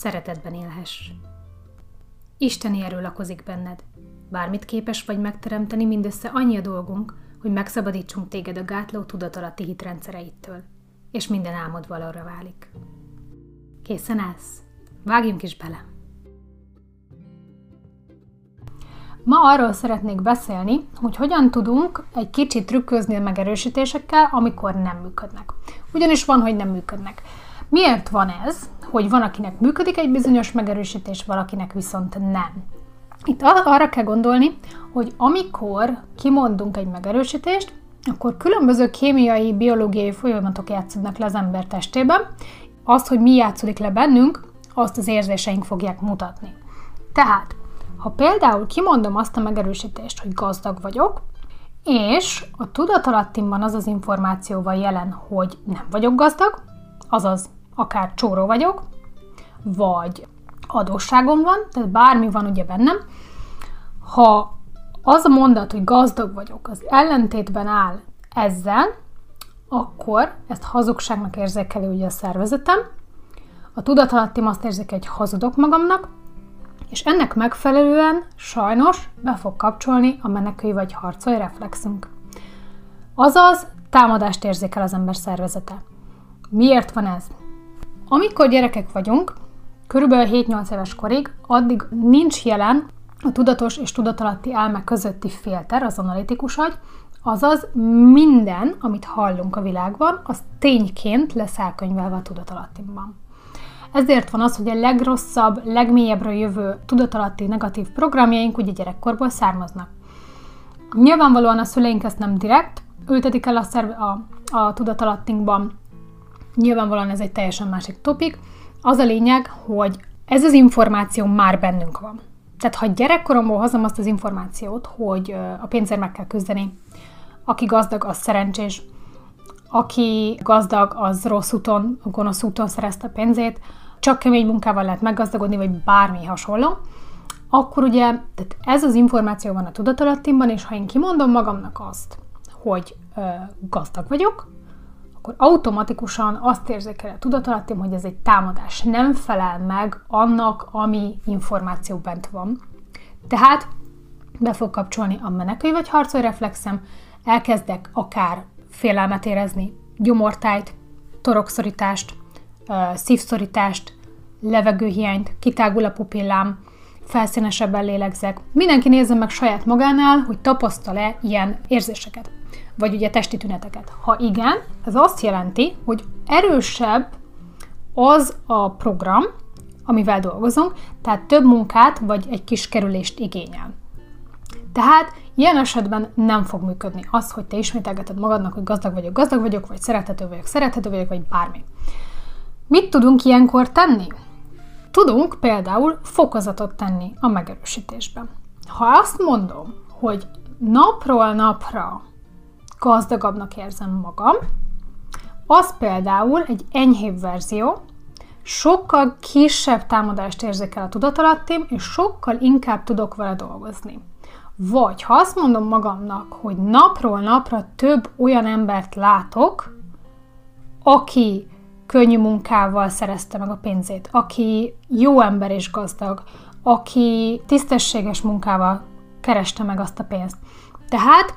szeretetben élhess. Isteni erő lakozik benned. Bármit képes vagy megteremteni, mindössze annyi a dolgunk, hogy megszabadítsunk téged a gátló tudatalatti hitrendszereittől, és minden álmod valóra válik. Készen állsz? Vágjunk is bele! Ma arról szeretnék beszélni, hogy hogyan tudunk egy kicsit trükközni a megerősítésekkel, amikor nem működnek. Ugyanis van, hogy nem működnek. Miért van ez, hogy van, akinek működik egy bizonyos megerősítés, valakinek viszont nem? Itt arra kell gondolni, hogy amikor kimondunk egy megerősítést, akkor különböző kémiai, biológiai folyamatok játszódnak le az ember testében. Azt, hogy mi játszódik le bennünk, azt az érzéseink fogják mutatni. Tehát, ha például kimondom azt a megerősítést, hogy gazdag vagyok, és a tudatalattimban az az információval jelen, hogy nem vagyok gazdag, azaz akár csóró vagyok, vagy adósságom van, tehát bármi van ugye bennem, ha az a mondat, hogy gazdag vagyok, az ellentétben áll ezzel, akkor ezt hazugságnak érzékeli ugye a szervezetem, a tudatalattim azt érzékel, hogy hazudok magamnak, és ennek megfelelően sajnos be fog kapcsolni a menekülj vagy harcolj reflexünk. Azaz támadást érzékel az ember szervezete. Miért van ez? Amikor gyerekek vagyunk, körülbelül 7-8 éves korig, addig nincs jelen a tudatos és tudatalatti elme közötti filter, az analitikus agy, azaz minden, amit hallunk a világban, az tényként lesz elkönyvelve a tudatalattimban. Ezért van az, hogy a legrosszabb, legmélyebbre jövő tudatalatti negatív programjaink ugye gyerekkorból származnak. Nyilvánvalóan a szüleink ezt nem direkt ültetik el a, szerve, a, a tudatalattinkban, Nyilvánvalóan ez egy teljesen másik topik. Az a lényeg, hogy ez az információ már bennünk van. Tehát ha gyerekkoromból hozom azt az információt, hogy a pénzért meg kell küzdeni, aki gazdag, az szerencsés, aki gazdag, az rossz úton, gonosz úton szerezte pénzét, csak kemény munkával lehet meggazdagodni, vagy bármi hasonló, akkor ugye tehát ez az információ van a tudatalattimban, és ha én kimondom magamnak azt, hogy ö, gazdag vagyok, akkor automatikusan azt érzékel a tudatalattim, hogy ez egy támadás. Nem felel meg annak, ami információ bent van. Tehát be fog kapcsolni a menekülj vagy harcolj reflexem, elkezdek akár félelmet érezni, gyomortájt, torokszorítást, szívszorítást, levegőhiányt, kitágul a pupillám, felszínesebben lélegzek. Mindenki nézze meg saját magánál, hogy tapasztal-e ilyen érzéseket vagy ugye testi tüneteket. Ha igen, ez azt jelenti, hogy erősebb az a program, amivel dolgozunk, tehát több munkát vagy egy kis kerülést igényel. Tehát ilyen esetben nem fog működni az, hogy te ismételgeted magadnak, hogy gazdag vagyok, gazdag vagyok, vagy szerethető vagyok, szerethető vagyok, vagy bármi. Mit tudunk ilyenkor tenni? Tudunk például fokozatot tenni a megerősítésben. Ha azt mondom, hogy napról napra gazdagabbnak érzem magam. Az például egy enyhébb verzió, sokkal kisebb támadást érzékel a tudatalattim, és sokkal inkább tudok vele dolgozni. Vagy ha azt mondom magamnak, hogy napról napra több olyan embert látok, aki könnyű munkával szerezte meg a pénzét, aki jó ember és gazdag, aki tisztességes munkával kereste meg azt a pénzt. Tehát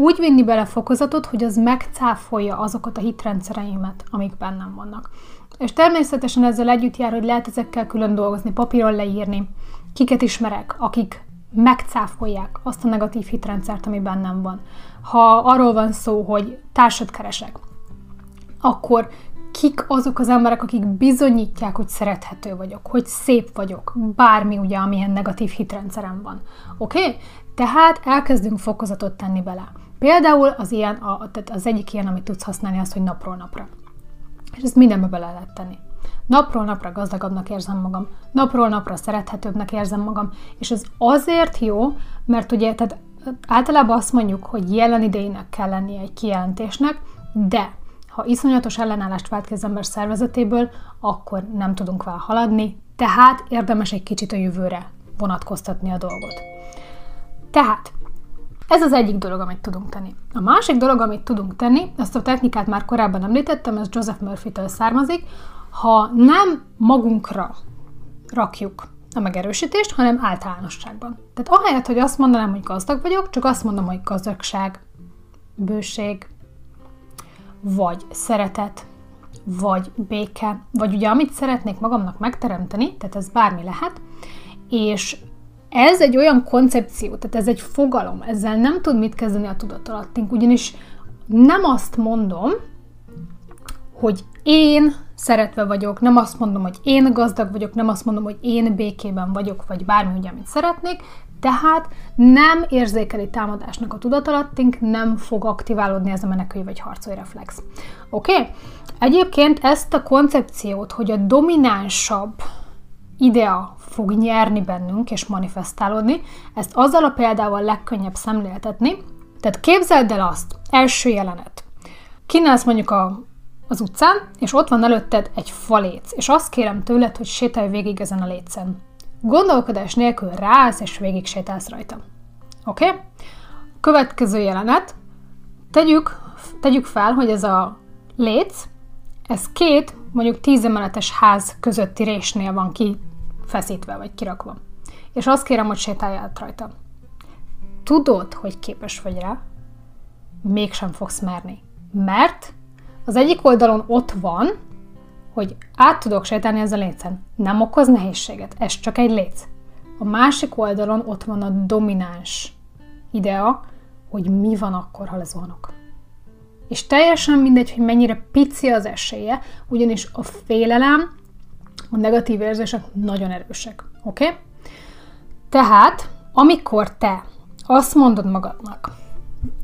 úgy vinni bele fokozatot, hogy az megcáfolja azokat a hitrendszereimet, amik bennem vannak. És természetesen ezzel együtt jár, hogy lehet ezekkel külön dolgozni, papíron leírni, kiket ismerek, akik megcáfolják azt a negatív hitrendszert, ami bennem van. Ha arról van szó, hogy társat keresek, akkor kik azok az emberek, akik bizonyítják, hogy szerethető vagyok, hogy szép vagyok, bármi ugye, amilyen negatív hitrendszerem van. Oké? Okay? Tehát elkezdünk fokozatot tenni bele. Például az, ilyen, a, tehát az egyik ilyen, amit tudsz használni, az, hogy napról napra. És ezt mindenbe bele lehet tenni. Napról napra gazdagabbnak érzem magam, napról napra szerethetőbbnek érzem magam, és ez azért jó, mert ugye, tehát általában azt mondjuk, hogy jelen idejének kell lennie egy kijelentésnek, de ha iszonyatos ellenállást vált ki az ember szervezetéből, akkor nem tudunk vele haladni, tehát érdemes egy kicsit a jövőre vonatkoztatni a dolgot. Tehát ez az egyik dolog, amit tudunk tenni. A másik dolog, amit tudunk tenni, ezt a technikát már korábban említettem, ez Joseph Murphy-től származik, ha nem magunkra rakjuk a megerősítést, hanem általánosságban. Tehát ahelyett, hogy azt mondanám, hogy gazdag vagyok, csak azt mondom, hogy gazdagság, bőség, vagy szeretet, vagy béke, vagy ugye amit szeretnék magamnak megteremteni, tehát ez bármi lehet, és ez egy olyan koncepció, tehát ez egy fogalom, ezzel nem tud mit kezdeni a tudatalattink, ugyanis nem azt mondom, hogy én szeretve vagyok, nem azt mondom, hogy én gazdag vagyok, nem azt mondom, hogy én békében vagyok, vagy bármi, ugye, amit szeretnék, tehát nem érzékeli támadásnak a tudatalattink, nem fog aktiválódni ez a menekülj vagy harcolj reflex. Oké? Okay? Egyébként ezt a koncepciót, hogy a dominánsabb idea fog nyerni bennünk és manifestálódni, ezt azzal a példával legkönnyebb szemléltetni. Tehát képzeld el azt, első jelenet. Kínálsz mondjuk a, az utcán, és ott van előtted egy faléc, és azt kérem tőled, hogy sétálj végig ezen a lécen. Gondolkodás nélkül ráállsz, és végig sétálsz rajta. Oké? Okay? Következő jelenet. Tegyük, tegyük fel, hogy ez a léc, ez két, mondjuk tíz emeletes ház közötti résnél van ki feszítve vagy kirakva. És azt kérem, hogy sétálj át rajta. Tudod, hogy képes vagy rá, mégsem fogsz merni. Mert az egyik oldalon ott van, hogy át tudok sétálni ezzel a lécen. Nem okoz nehézséget, ez csak egy léc. A másik oldalon ott van a domináns idea, hogy mi van akkor, ha lezuhanok. És teljesen mindegy, hogy mennyire pici az esélye, ugyanis a félelem, a negatív érzések nagyon erősek. Oké? Okay? Tehát, amikor te azt mondod magadnak,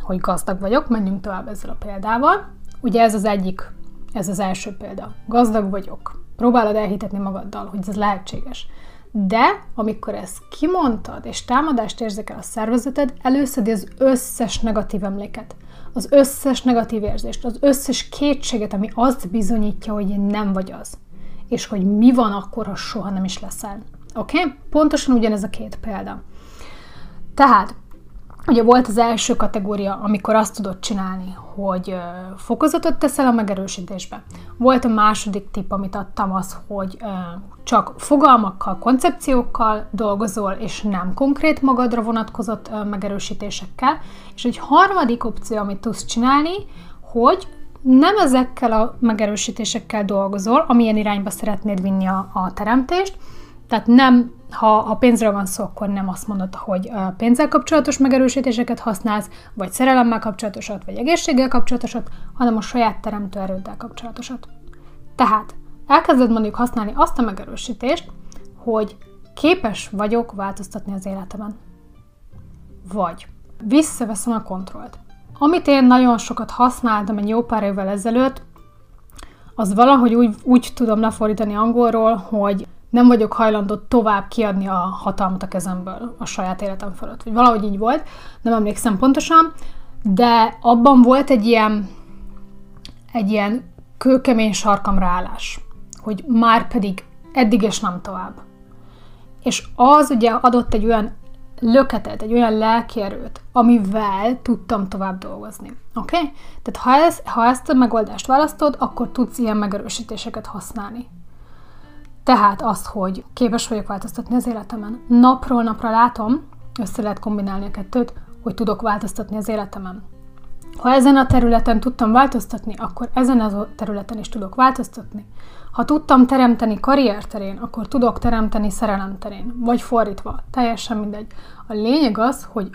hogy gazdag vagyok, menjünk tovább ezzel a példával. Ugye ez az egyik ez az első példa. Gazdag vagyok. Próbálod elhitetni magaddal, hogy ez lehetséges. De amikor ezt kimondtad, és támadást érzékel a szervezeted, előszedi az összes negatív emléket, az összes negatív érzést, az összes kétséget, ami azt bizonyítja, hogy nem vagy az. És hogy mi van akkor, ha soha nem is leszel. Oké? Okay? Pontosan ugyanez a két példa. Tehát Ugye volt az első kategória, amikor azt tudod csinálni, hogy fokozatot teszel a megerősítésbe. Volt a második tip, amit adtam, az, hogy csak fogalmakkal, koncepciókkal dolgozol, és nem konkrét magadra vonatkozott megerősítésekkel. És egy harmadik opció, amit tudsz csinálni, hogy nem ezekkel a megerősítésekkel dolgozol, amilyen irányba szeretnéd vinni a, a teremtést, tehát nem ha, ha pénzről van szó, akkor nem azt mondod, hogy pénzzel kapcsolatos megerősítéseket használsz, vagy szerelemmel kapcsolatosat, vagy egészséggel kapcsolatosat, hanem a saját teremtő erőddel kapcsolatosat. Tehát elkezded mondjuk használni azt a megerősítést, hogy képes vagyok változtatni az életemen. Vagy visszaveszem a kontrollt. Amit én nagyon sokat használtam egy jó pár évvel ezelőtt, az valahogy úgy, úgy tudom lefordítani angolról, hogy nem vagyok hajlandó tovább kiadni a hatalmat a kezemből a saját életem fölött. Vagy valahogy így volt, nem emlékszem pontosan, de abban volt egy ilyen, egy ilyen kőkemény sarkamra állás, hogy már pedig eddig és nem tovább. És az ugye adott egy olyan löketet, egy olyan lelkierőt, amivel tudtam tovább dolgozni. Oké? Okay? Tehát ha, ez, ha ezt a megoldást választod, akkor tudsz ilyen megerősítéseket használni. Tehát azt, hogy képes vagyok változtatni az életemen. Napról napra látom, össze lehet kombinálni a kettőt, hogy tudok változtatni az életemen. Ha ezen a területen tudtam változtatni, akkor ezen a területen is tudok változtatni. Ha tudtam teremteni karrier terén, akkor tudok teremteni szerelem terén, vagy fordítva, teljesen mindegy. A lényeg az, hogy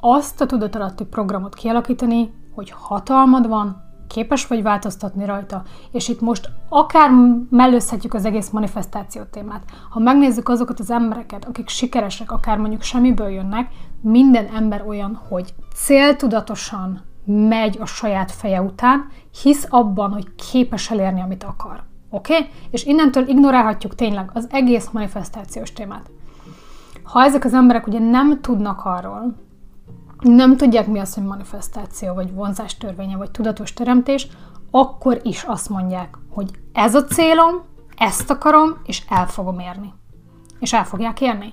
azt a tudatalatti programot kialakítani, hogy hatalmad van, képes vagy változtatni rajta, és itt most akár mellőzhetjük az egész manifestáció témát. Ha megnézzük azokat az embereket, akik sikeresek, akár mondjuk semmiből jönnek, minden ember olyan, hogy céltudatosan megy a saját feje után, hisz abban, hogy képes elérni, amit akar. Oké? Okay? És innentől ignorálhatjuk tényleg az egész manifestációs témát. Ha ezek az emberek ugye nem tudnak arról, nem tudják mi az, hogy manifestáció, vagy vonzás törvénye, vagy tudatos teremtés, akkor is azt mondják, hogy ez a célom, ezt akarom, és el fogom érni. És el fogják érni.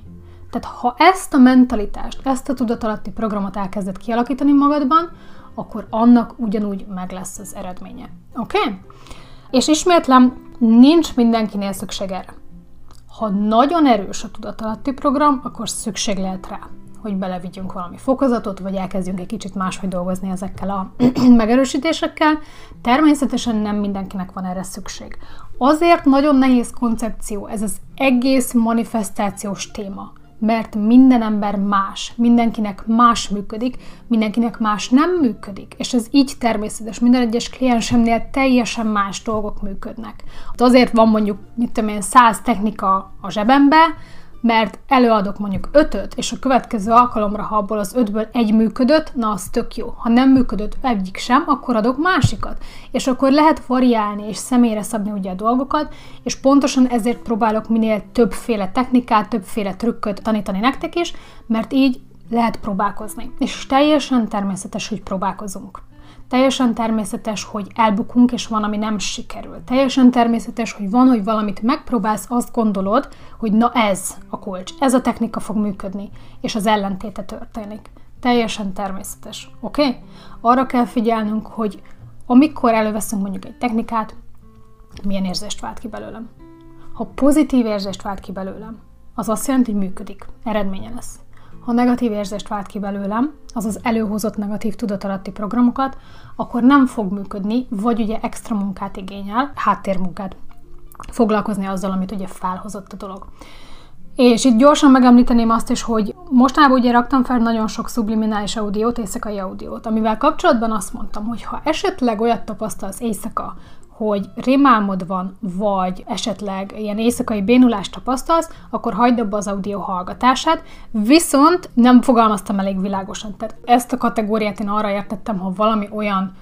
Tehát ha ezt a mentalitást, ezt a tudatalatti programot elkezded kialakítani magadban, akkor annak ugyanúgy meg lesz az eredménye. Oké? Okay? És ismétlem, nincs mindenkinél szükség erre. Ha nagyon erős a tudatalatti program, akkor szükség lehet rá hogy belevigyünk valami fokozatot, vagy elkezdjünk egy kicsit máshogy dolgozni ezekkel a megerősítésekkel. Természetesen nem mindenkinek van erre szükség. Azért nagyon nehéz koncepció ez az egész manifestációs téma mert minden ember más, mindenkinek más működik, mindenkinek más nem működik, és ez így természetes. Minden egyes kliensemnél teljesen más dolgok működnek. Azért van mondjuk, mit tudom én, száz technika a zsebembe, mert előadok mondjuk ötöt, és a következő alkalomra, ha abból az ötből egy működött, na az tök jó. Ha nem működött egyik sem, akkor adok másikat. És akkor lehet variálni és személyre szabni ugye a dolgokat, és pontosan ezért próbálok minél többféle technikát, többféle trükköt tanítani nektek is, mert így lehet próbálkozni. És teljesen természetes, hogy próbálkozunk. Teljesen természetes, hogy elbukunk, és van, ami nem sikerül. Teljesen természetes, hogy van, hogy valamit megpróbálsz, azt gondolod, hogy na ez a kulcs, ez a technika fog működni, és az ellentéte történik. Teljesen természetes, oké? Okay? Arra kell figyelnünk, hogy amikor előveszünk mondjuk egy technikát, milyen érzést vált ki belőlem. Ha pozitív érzést vált ki belőlem, az azt jelenti, hogy működik, eredménye lesz. Ha negatív érzést vált ki belőlem, azaz előhozott negatív tudatalatti programokat, akkor nem fog működni, vagy ugye extra munkát igényel, háttérmunkát, foglalkozni azzal, amit ugye felhozott a dolog. És itt gyorsan megemlíteném azt is, hogy mostanában ugye raktam fel nagyon sok subliminális audiót, éjszakai audiót, amivel kapcsolatban azt mondtam, hogy ha esetleg olyat tapasztalsz éjszaka, hogy rémálmod van, vagy esetleg ilyen éjszakai bénulást tapasztalsz, akkor hagyd abba az audio hallgatását, viszont nem fogalmaztam elég világosan. Tehát ezt a kategóriát én arra értettem, ha valami olyan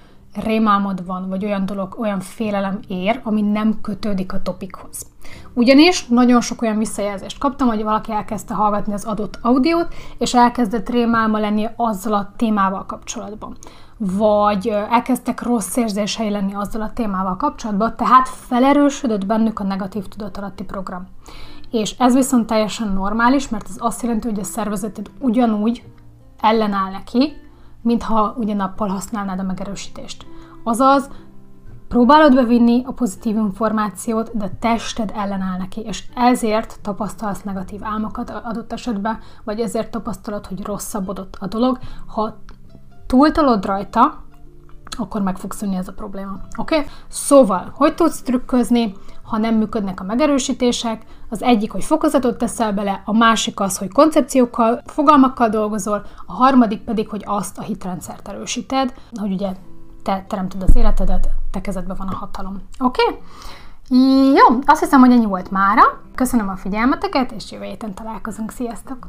rémálmod van, vagy olyan dolog, olyan félelem ér, ami nem kötődik a topikhoz. Ugyanis nagyon sok olyan visszajelzést kaptam, hogy valaki elkezdte hallgatni az adott audiót, és elkezdett rémálma lenni azzal a témával kapcsolatban vagy elkezdtek rossz érzései lenni azzal a témával kapcsolatban, tehát felerősödött bennük a negatív tudatalatti program. És ez viszont teljesen normális, mert ez azt jelenti, hogy a szervezeted ugyanúgy ellenáll neki, mintha ugye nappal használnád a megerősítést. Azaz, próbálod bevinni a pozitív információt, de tested ellenáll neki, és ezért tapasztalsz negatív álmokat adott esetben, vagy ezért tapasztalod, hogy rosszabbodott a dolog, ha túltolod rajta, akkor meg fog szűnni ez a probléma. Oké? Okay? Szóval, hogy tudsz trükközni, ha nem működnek a megerősítések? Az egyik, hogy fokozatot teszel bele, a másik az, hogy koncepciókkal, fogalmakkal dolgozol, a harmadik pedig, hogy azt a hitrendszert erősíted, hogy ugye te teremted az életedet, te kezedben van a hatalom. Oké? Okay? Jó, azt hiszem, hogy ennyi volt mára. Köszönöm a figyelmeteket, és jövő héten találkozunk. Sziasztok!